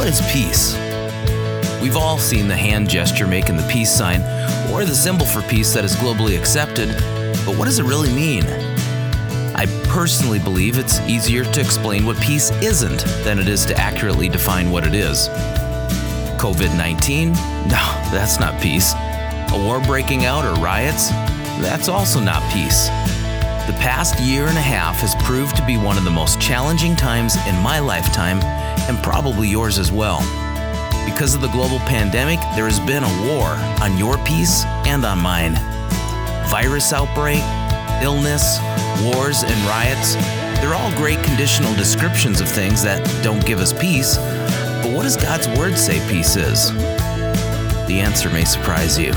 what is peace? We've all seen the hand gesture making the peace sign or the symbol for peace that is globally accepted, but what does it really mean? I personally believe it's easier to explain what peace isn't than it is to accurately define what it is. COVID 19? No, that's not peace. A war breaking out or riots? That's also not peace. The past year and a half has proved to be one of the most challenging times in my lifetime and probably yours as well. Because of the global pandemic, there has been a war on your peace and on mine. Virus outbreak, illness, wars, and riots, they're all great conditional descriptions of things that don't give us peace. But what does God's Word say peace is? The answer may surprise you.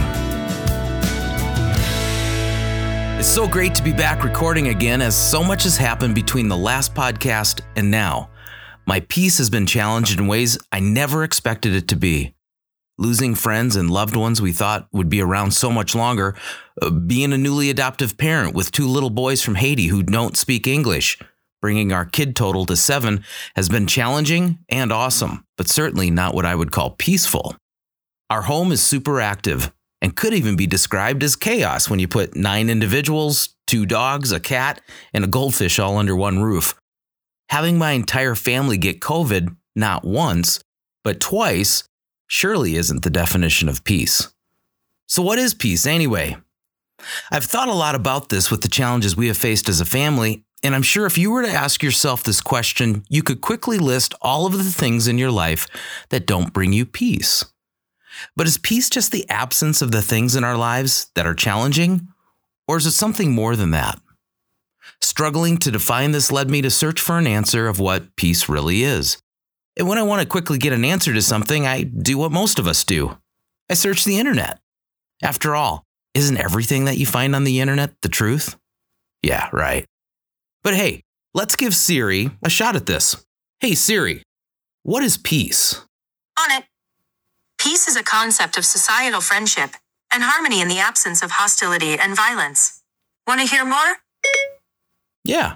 It's so great to be back recording again as so much has happened between the last podcast and now. My peace has been challenged in ways I never expected it to be. Losing friends and loved ones we thought would be around so much longer, uh, being a newly adoptive parent with two little boys from Haiti who don't speak English, bringing our kid total to seven has been challenging and awesome, but certainly not what I would call peaceful. Our home is super active, and could even be described as chaos when you put nine individuals, two dogs, a cat, and a goldfish all under one roof. Having my entire family get COVID not once, but twice surely isn't the definition of peace. So, what is peace anyway? I've thought a lot about this with the challenges we have faced as a family, and I'm sure if you were to ask yourself this question, you could quickly list all of the things in your life that don't bring you peace. But is peace just the absence of the things in our lives that are challenging? Or is it something more than that? Struggling to define this led me to search for an answer of what peace really is. And when I want to quickly get an answer to something, I do what most of us do I search the internet. After all, isn't everything that you find on the internet the truth? Yeah, right. But hey, let's give Siri a shot at this. Hey, Siri, what is peace? On it. Peace is a concept of societal friendship and harmony in the absence of hostility and violence. Want to hear more? Yeah.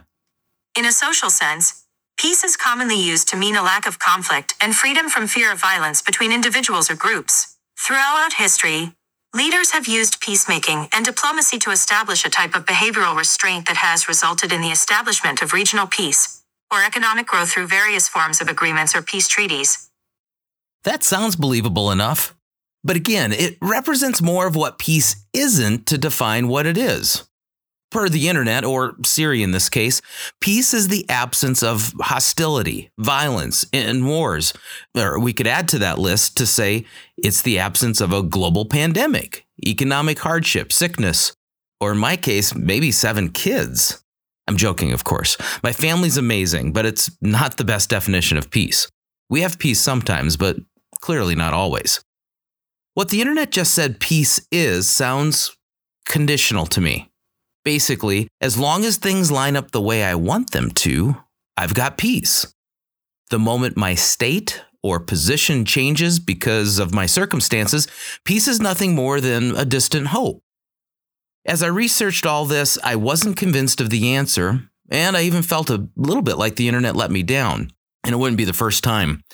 In a social sense, peace is commonly used to mean a lack of conflict and freedom from fear of violence between individuals or groups. Throughout history, leaders have used peacemaking and diplomacy to establish a type of behavioral restraint that has resulted in the establishment of regional peace or economic growth through various forms of agreements or peace treaties. That sounds believable enough. But again, it represents more of what peace isn't to define what it is. Per the internet, or Siri in this case, peace is the absence of hostility, violence, and wars. Or we could add to that list to say it's the absence of a global pandemic, economic hardship, sickness, or in my case, maybe seven kids. I'm joking, of course. My family's amazing, but it's not the best definition of peace. We have peace sometimes, but Clearly, not always. What the internet just said peace is sounds conditional to me. Basically, as long as things line up the way I want them to, I've got peace. The moment my state or position changes because of my circumstances, peace is nothing more than a distant hope. As I researched all this, I wasn't convinced of the answer, and I even felt a little bit like the internet let me down and it wouldn't be the first time.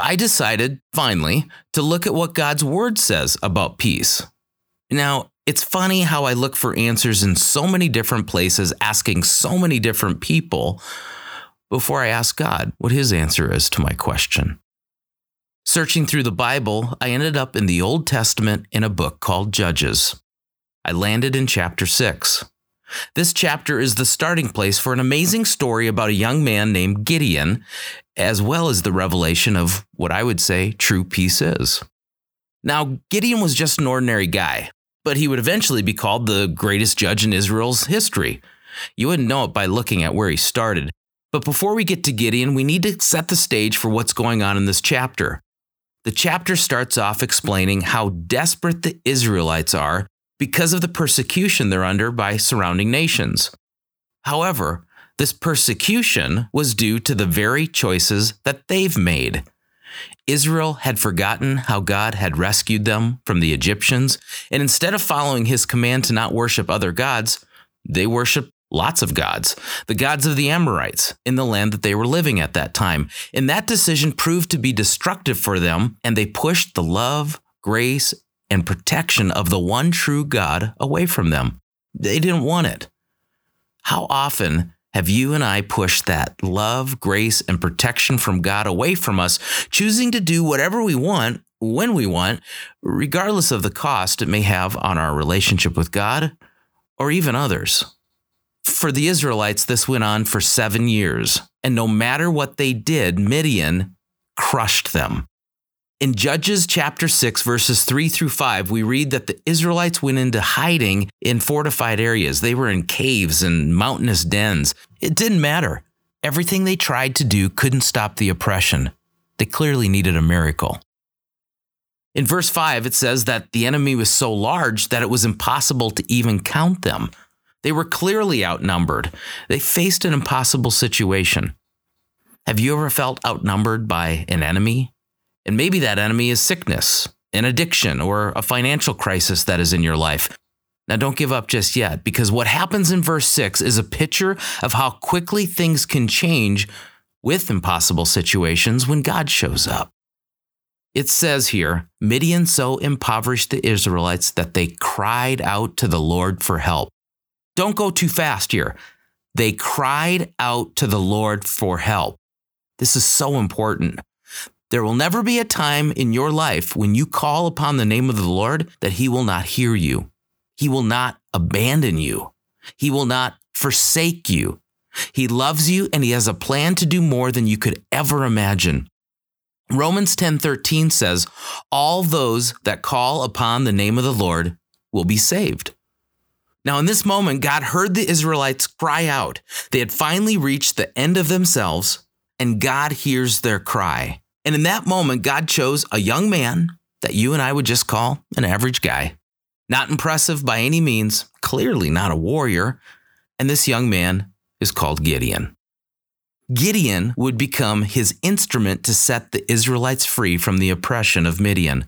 I decided, finally, to look at what God's word says about peace. Now, it's funny how I look for answers in so many different places, asking so many different people before I ask God what his answer is to my question. Searching through the Bible, I ended up in the Old Testament in a book called Judges. I landed in chapter 6. This chapter is the starting place for an amazing story about a young man named Gideon, as well as the revelation of what I would say true peace is. Now, Gideon was just an ordinary guy, but he would eventually be called the greatest judge in Israel's history. You wouldn't know it by looking at where he started. But before we get to Gideon, we need to set the stage for what's going on in this chapter. The chapter starts off explaining how desperate the Israelites are because of the persecution they're under by surrounding nations. However, this persecution was due to the very choices that they've made. Israel had forgotten how God had rescued them from the Egyptians, and instead of following his command to not worship other gods, they worshiped lots of gods, the gods of the Amorites in the land that they were living at that time. And that decision proved to be destructive for them, and they pushed the love, grace, and protection of the one true God away from them. They didn't want it. How often have you and I pushed that love, grace, and protection from God away from us, choosing to do whatever we want when we want, regardless of the cost it may have on our relationship with God or even others? For the Israelites, this went on for seven years, and no matter what they did, Midian crushed them. In Judges chapter 6, verses 3 through 5, we read that the Israelites went into hiding in fortified areas. They were in caves and mountainous dens. It didn't matter. Everything they tried to do couldn't stop the oppression. They clearly needed a miracle. In verse 5, it says that the enemy was so large that it was impossible to even count them. They were clearly outnumbered. They faced an impossible situation. Have you ever felt outnumbered by an enemy? And maybe that enemy is sickness, an addiction, or a financial crisis that is in your life. Now, don't give up just yet, because what happens in verse 6 is a picture of how quickly things can change with impossible situations when God shows up. It says here Midian so impoverished the Israelites that they cried out to the Lord for help. Don't go too fast here. They cried out to the Lord for help. This is so important. There will never be a time in your life when you call upon the name of the Lord that he will not hear you. He will not abandon you. He will not forsake you. He loves you and he has a plan to do more than you could ever imagine. Romans 10:13 says, "All those that call upon the name of the Lord will be saved." Now, in this moment, God heard the Israelites cry out. They had finally reached the end of themselves, and God hears their cry. And in that moment, God chose a young man that you and I would just call an average guy. Not impressive by any means, clearly not a warrior. And this young man is called Gideon. Gideon would become his instrument to set the Israelites free from the oppression of Midian.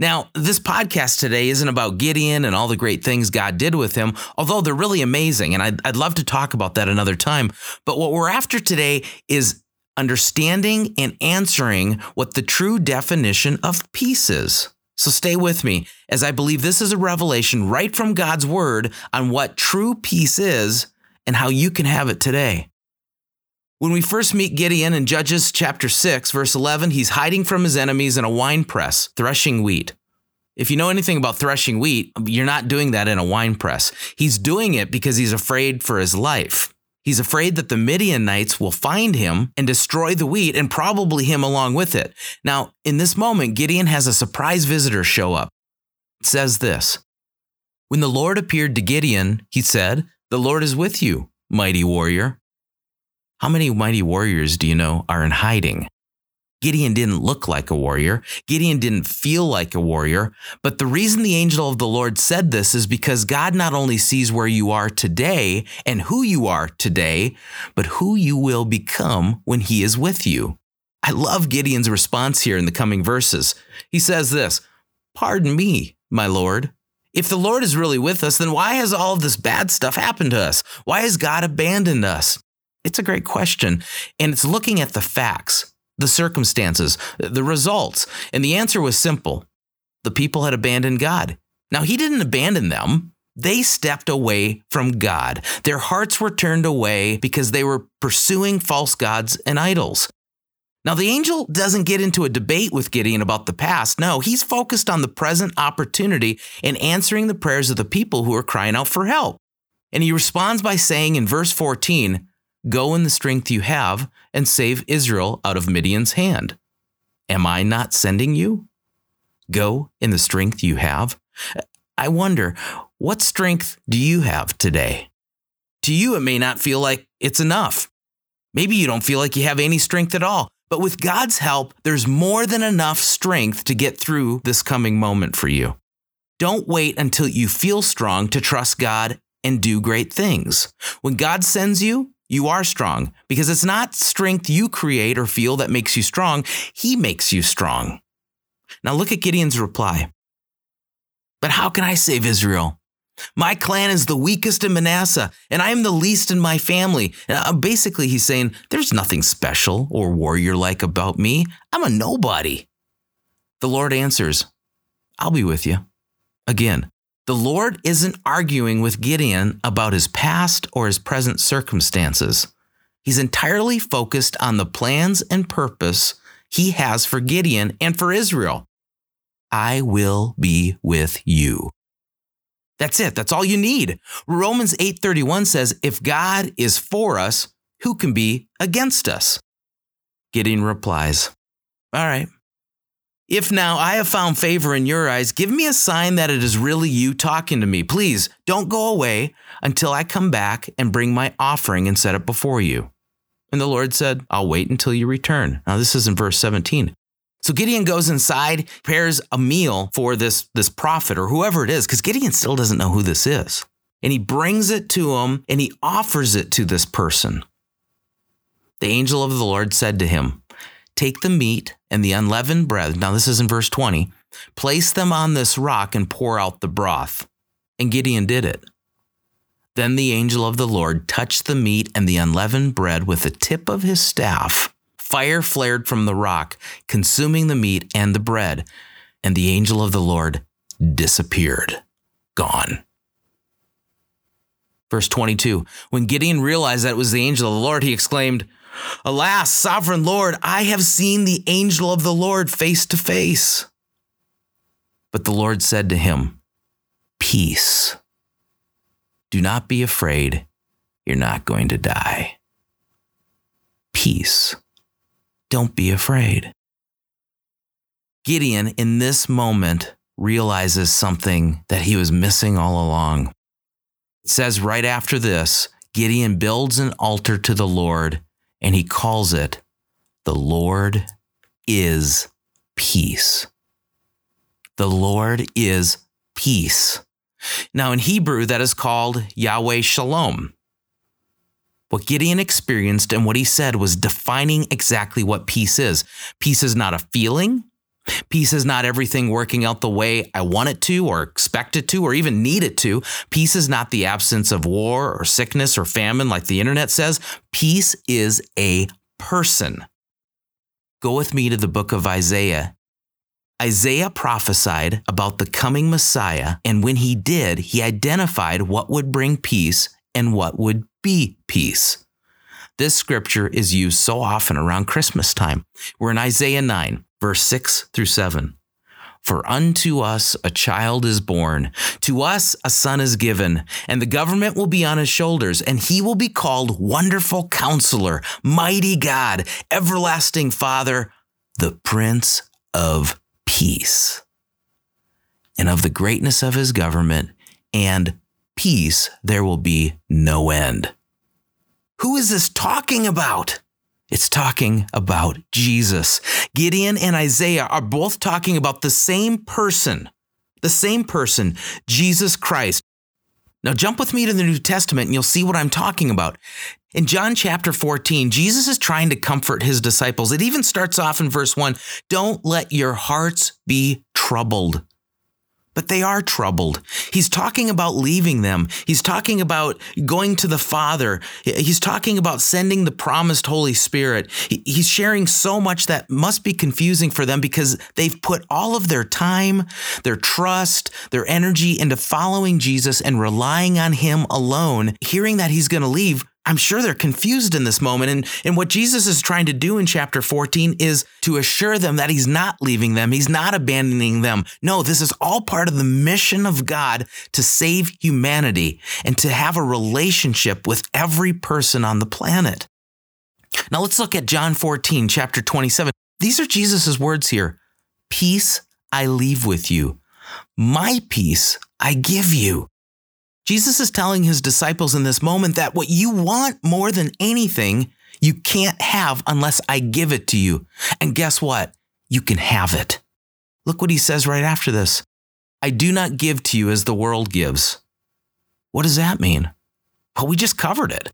Now, this podcast today isn't about Gideon and all the great things God did with him, although they're really amazing. And I'd, I'd love to talk about that another time. But what we're after today is understanding and answering what the true definition of peace is. So stay with me as I believe this is a revelation right from God's word on what true peace is and how you can have it today. When we first meet Gideon in Judges chapter 6, verse 11, he's hiding from his enemies in a wine press, threshing wheat. If you know anything about threshing wheat, you're not doing that in a wine press. He's doing it because he's afraid for his life. He's afraid that the Midianites will find him and destroy the wheat and probably him along with it. Now, in this moment, Gideon has a surprise visitor show up. It says this When the Lord appeared to Gideon, he said, The Lord is with you, mighty warrior. How many mighty warriors do you know are in hiding? Gideon didn't look like a warrior. Gideon didn't feel like a warrior. But the reason the angel of the Lord said this is because God not only sees where you are today and who you are today, but who you will become when he is with you. I love Gideon's response here in the coming verses. He says this Pardon me, my Lord. If the Lord is really with us, then why has all of this bad stuff happened to us? Why has God abandoned us? It's a great question. And it's looking at the facts the circumstances, the results. And the answer was simple the people had abandoned God. Now, He didn't abandon them. They stepped away from God. Their hearts were turned away because they were pursuing false gods and idols. Now, the angel doesn't get into a debate with Gideon about the past. No, he's focused on the present opportunity and answering the prayers of the people who are crying out for help. And he responds by saying in verse 14, Go in the strength you have and save Israel out of Midian's hand. Am I not sending you? Go in the strength you have. I wonder, what strength do you have today? To you, it may not feel like it's enough. Maybe you don't feel like you have any strength at all. But with God's help, there's more than enough strength to get through this coming moment for you. Don't wait until you feel strong to trust God and do great things. When God sends you, you are strong because it's not strength you create or feel that makes you strong. He makes you strong. Now look at Gideon's reply. But how can I save Israel? My clan is the weakest in Manasseh, and I am the least in my family. Uh, basically, he's saying, There's nothing special or warrior like about me. I'm a nobody. The Lord answers, I'll be with you. Again, the Lord isn't arguing with Gideon about his past or his present circumstances. He's entirely focused on the plans and purpose he has for Gideon and for Israel. I will be with you. That's it. That's all you need. Romans 8:31 says, "If God is for us, who can be against us?" Gideon replies, "All right. If now I have found favor in your eyes, give me a sign that it is really you talking to me. Please don't go away until I come back and bring my offering and set it before you." And the Lord said, I'll wait until you return. Now, this is in verse 17. So Gideon goes inside, prepares a meal for this, this prophet or whoever it is, because Gideon still doesn't know who this is. And he brings it to him and he offers it to this person. The angel of the Lord said to him, Take the meat and the unleavened bread. Now, this is in verse 20. Place them on this rock and pour out the broth. And Gideon did it. Then the angel of the Lord touched the meat and the unleavened bread with the tip of his staff Fire flared from the rock, consuming the meat and the bread, and the angel of the Lord disappeared, gone. Verse 22 When Gideon realized that it was the angel of the Lord, he exclaimed, Alas, sovereign Lord, I have seen the angel of the Lord face to face. But the Lord said to him, Peace. Do not be afraid. You're not going to die. Peace. Don't be afraid. Gideon, in this moment, realizes something that he was missing all along. It says right after this Gideon builds an altar to the Lord and he calls it, The Lord is Peace. The Lord is peace. Now, in Hebrew, that is called Yahweh Shalom. What Gideon experienced and what he said was defining exactly what peace is. Peace is not a feeling. Peace is not everything working out the way I want it to, or expect it to, or even need it to. Peace is not the absence of war or sickness or famine, like the internet says. Peace is a person. Go with me to the book of Isaiah. Isaiah prophesied about the coming Messiah, and when he did, he identified what would bring peace and what would be peace. This scripture is used so often around Christmas time. We're in Isaiah 9, verse 6 through 7. For unto us a child is born, to us a son is given, and the government will be on his shoulders, and he will be called Wonderful Counselor, Mighty God, Everlasting Father, the Prince of Peace. And of the greatness of his government and peace there will be no end. Who is this talking about? It's talking about Jesus. Gideon and Isaiah are both talking about the same person, the same person, Jesus Christ. Now, jump with me to the New Testament and you'll see what I'm talking about. In John chapter 14, Jesus is trying to comfort his disciples. It even starts off in verse 1 Don't let your hearts be troubled but they are troubled. He's talking about leaving them. He's talking about going to the Father. He's talking about sending the promised Holy Spirit. He's sharing so much that must be confusing for them because they've put all of their time, their trust, their energy into following Jesus and relying on Him alone. Hearing that He's going to leave I'm sure they're confused in this moment. And, and what Jesus is trying to do in chapter 14 is to assure them that he's not leaving them, he's not abandoning them. No, this is all part of the mission of God to save humanity and to have a relationship with every person on the planet. Now let's look at John 14, chapter 27. These are Jesus' words here Peace I leave with you, my peace I give you. Jesus is telling his disciples in this moment that what you want more than anything, you can't have unless I give it to you. And guess what? You can have it. Look what he says right after this I do not give to you as the world gives. What does that mean? Well, we just covered it.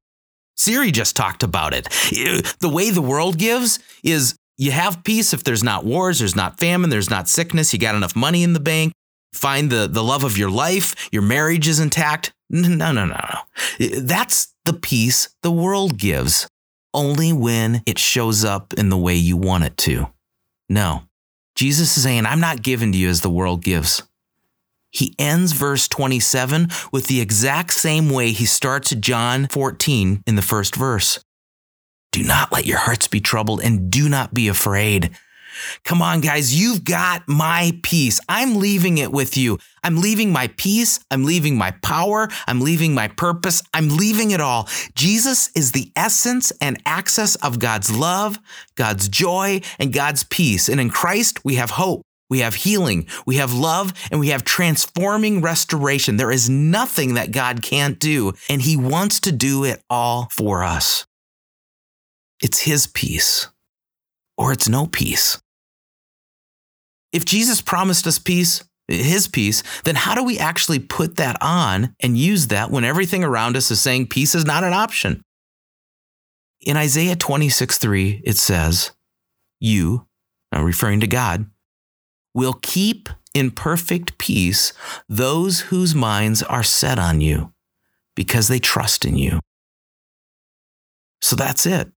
Siri just talked about it. The way the world gives is you have peace if there's not wars, there's not famine, there's not sickness, you got enough money in the bank, find the, the love of your life, your marriage is intact. No, no, no, no. That's the peace the world gives, only when it shows up in the way you want it to. No. Jesus is saying, I'm not giving to you as the world gives. He ends verse 27 with the exact same way he starts John 14 in the first verse. Do not let your hearts be troubled and do not be afraid. Come on, guys, you've got my peace. I'm leaving it with you. I'm leaving my peace. I'm leaving my power. I'm leaving my purpose. I'm leaving it all. Jesus is the essence and access of God's love, God's joy, and God's peace. And in Christ, we have hope. We have healing, we have love, and we have transforming restoration. There is nothing that God can't do, and He wants to do it all for us. It's His peace or it's no peace. If Jesus promised us peace, his peace, then how do we actually put that on and use that when everything around us is saying peace is not an option? In Isaiah 26 3, it says, You, referring to God, will keep in perfect peace those whose minds are set on you because they trust in you. So that's it.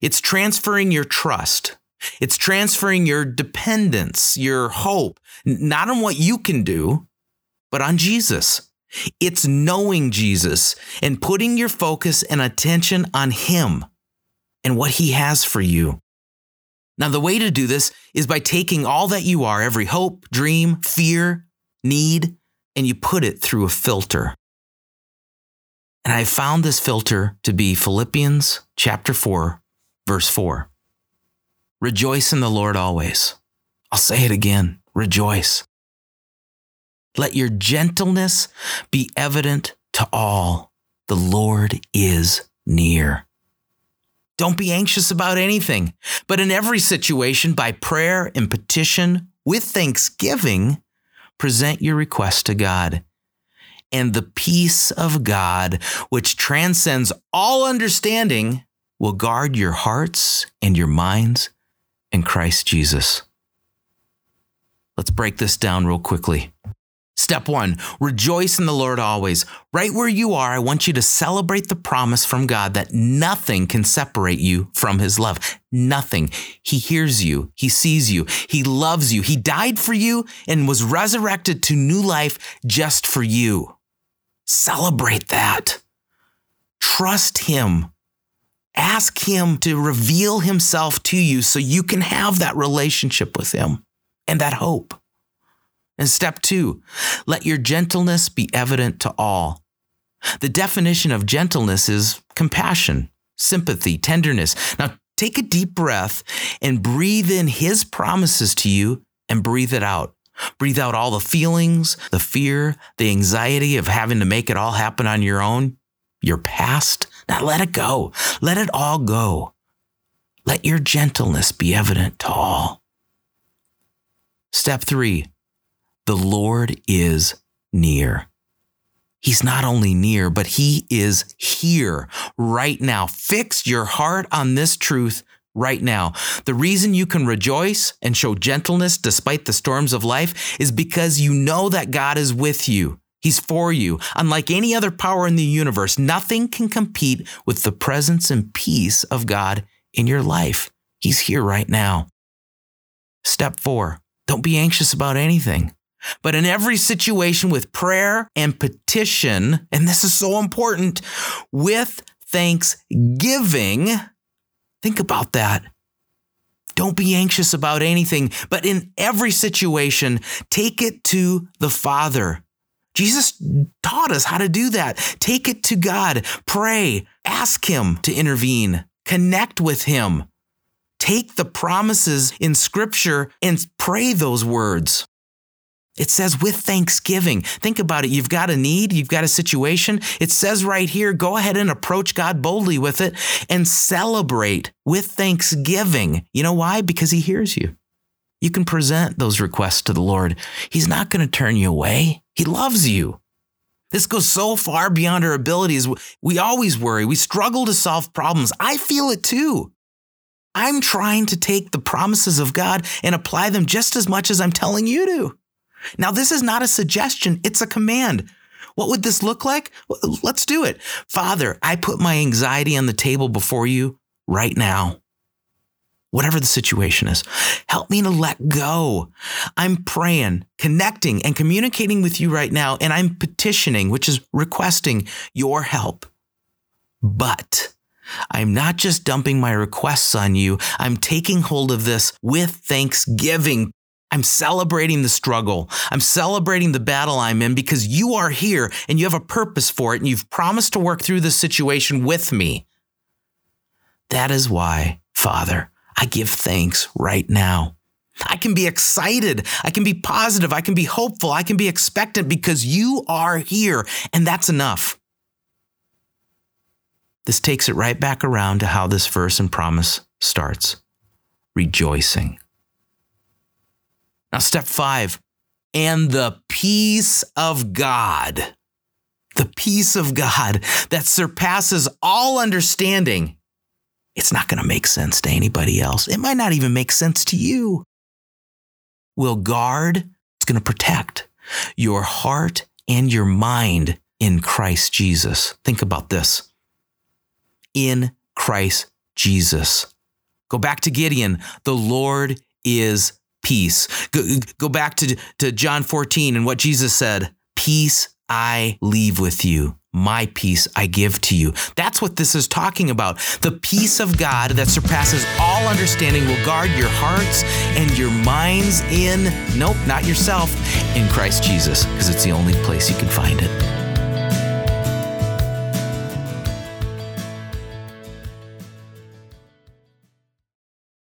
It's transferring your trust. It's transferring your dependence, your hope, not on what you can do, but on Jesus. It's knowing Jesus and putting your focus and attention on Him and what He has for you. Now, the way to do this is by taking all that you are, every hope, dream, fear, need, and you put it through a filter. And I found this filter to be Philippians chapter 4, Verse 4 Rejoice in the Lord always. I'll say it again rejoice. Let your gentleness be evident to all. The Lord is near. Don't be anxious about anything, but in every situation, by prayer and petition, with thanksgiving, present your request to God. And the peace of God, which transcends all understanding, will guard your hearts and your minds in Christ Jesus. Let's break this down real quickly. Step one, rejoice in the Lord always. Right where you are, I want you to celebrate the promise from God that nothing can separate you from his love. Nothing. He hears you. He sees you. He loves you. He died for you and was resurrected to new life just for you. Celebrate that. Trust him Ask Him to reveal Himself to you so you can have that relationship with Him and that hope. And step two, let your gentleness be evident to all. The definition of gentleness is compassion, sympathy, tenderness. Now take a deep breath and breathe in His promises to you and breathe it out. Breathe out all the feelings, the fear, the anxiety of having to make it all happen on your own, your past, now let it go. Let it all go. Let your gentleness be evident to all. Step three, the Lord is near. He's not only near, but he is here right now. Fix your heart on this truth right now. The reason you can rejoice and show gentleness despite the storms of life is because you know that God is with you. He's for you. Unlike any other power in the universe, nothing can compete with the presence and peace of God in your life. He's here right now. Step four, don't be anxious about anything. But in every situation with prayer and petition, and this is so important, with thanksgiving, think about that. Don't be anxious about anything, but in every situation, take it to the Father Jesus taught us how to do that. Take it to God, pray, ask Him to intervene, connect with Him. Take the promises in Scripture and pray those words. It says with thanksgiving. Think about it. You've got a need, you've got a situation. It says right here, go ahead and approach God boldly with it and celebrate with thanksgiving. You know why? Because He hears you. You can present those requests to the Lord. He's not going to turn you away. He loves you. This goes so far beyond our abilities. We always worry. We struggle to solve problems. I feel it too. I'm trying to take the promises of God and apply them just as much as I'm telling you to. Now, this is not a suggestion, it's a command. What would this look like? Let's do it. Father, I put my anxiety on the table before you right now. Whatever the situation is, help me to let go. I'm praying, connecting, and communicating with you right now, and I'm petitioning, which is requesting your help. But I'm not just dumping my requests on you, I'm taking hold of this with thanksgiving. I'm celebrating the struggle. I'm celebrating the battle I'm in because you are here and you have a purpose for it and you've promised to work through this situation with me. That is why, Father, I give thanks right now. I can be excited. I can be positive. I can be hopeful. I can be expectant because you are here, and that's enough. This takes it right back around to how this verse and promise starts rejoicing. Now, step five, and the peace of God, the peace of God that surpasses all understanding. It's not going to make sense to anybody else. It might not even make sense to you. Will guard, it's going to protect your heart and your mind in Christ Jesus. Think about this in Christ Jesus. Go back to Gideon. The Lord is peace. Go, go back to, to John 14 and what Jesus said Peace I leave with you. My peace I give to you. That's what this is talking about. The peace of God that surpasses all understanding will guard your hearts and your minds in, nope, not yourself, in Christ Jesus, because it's the only place you can find it.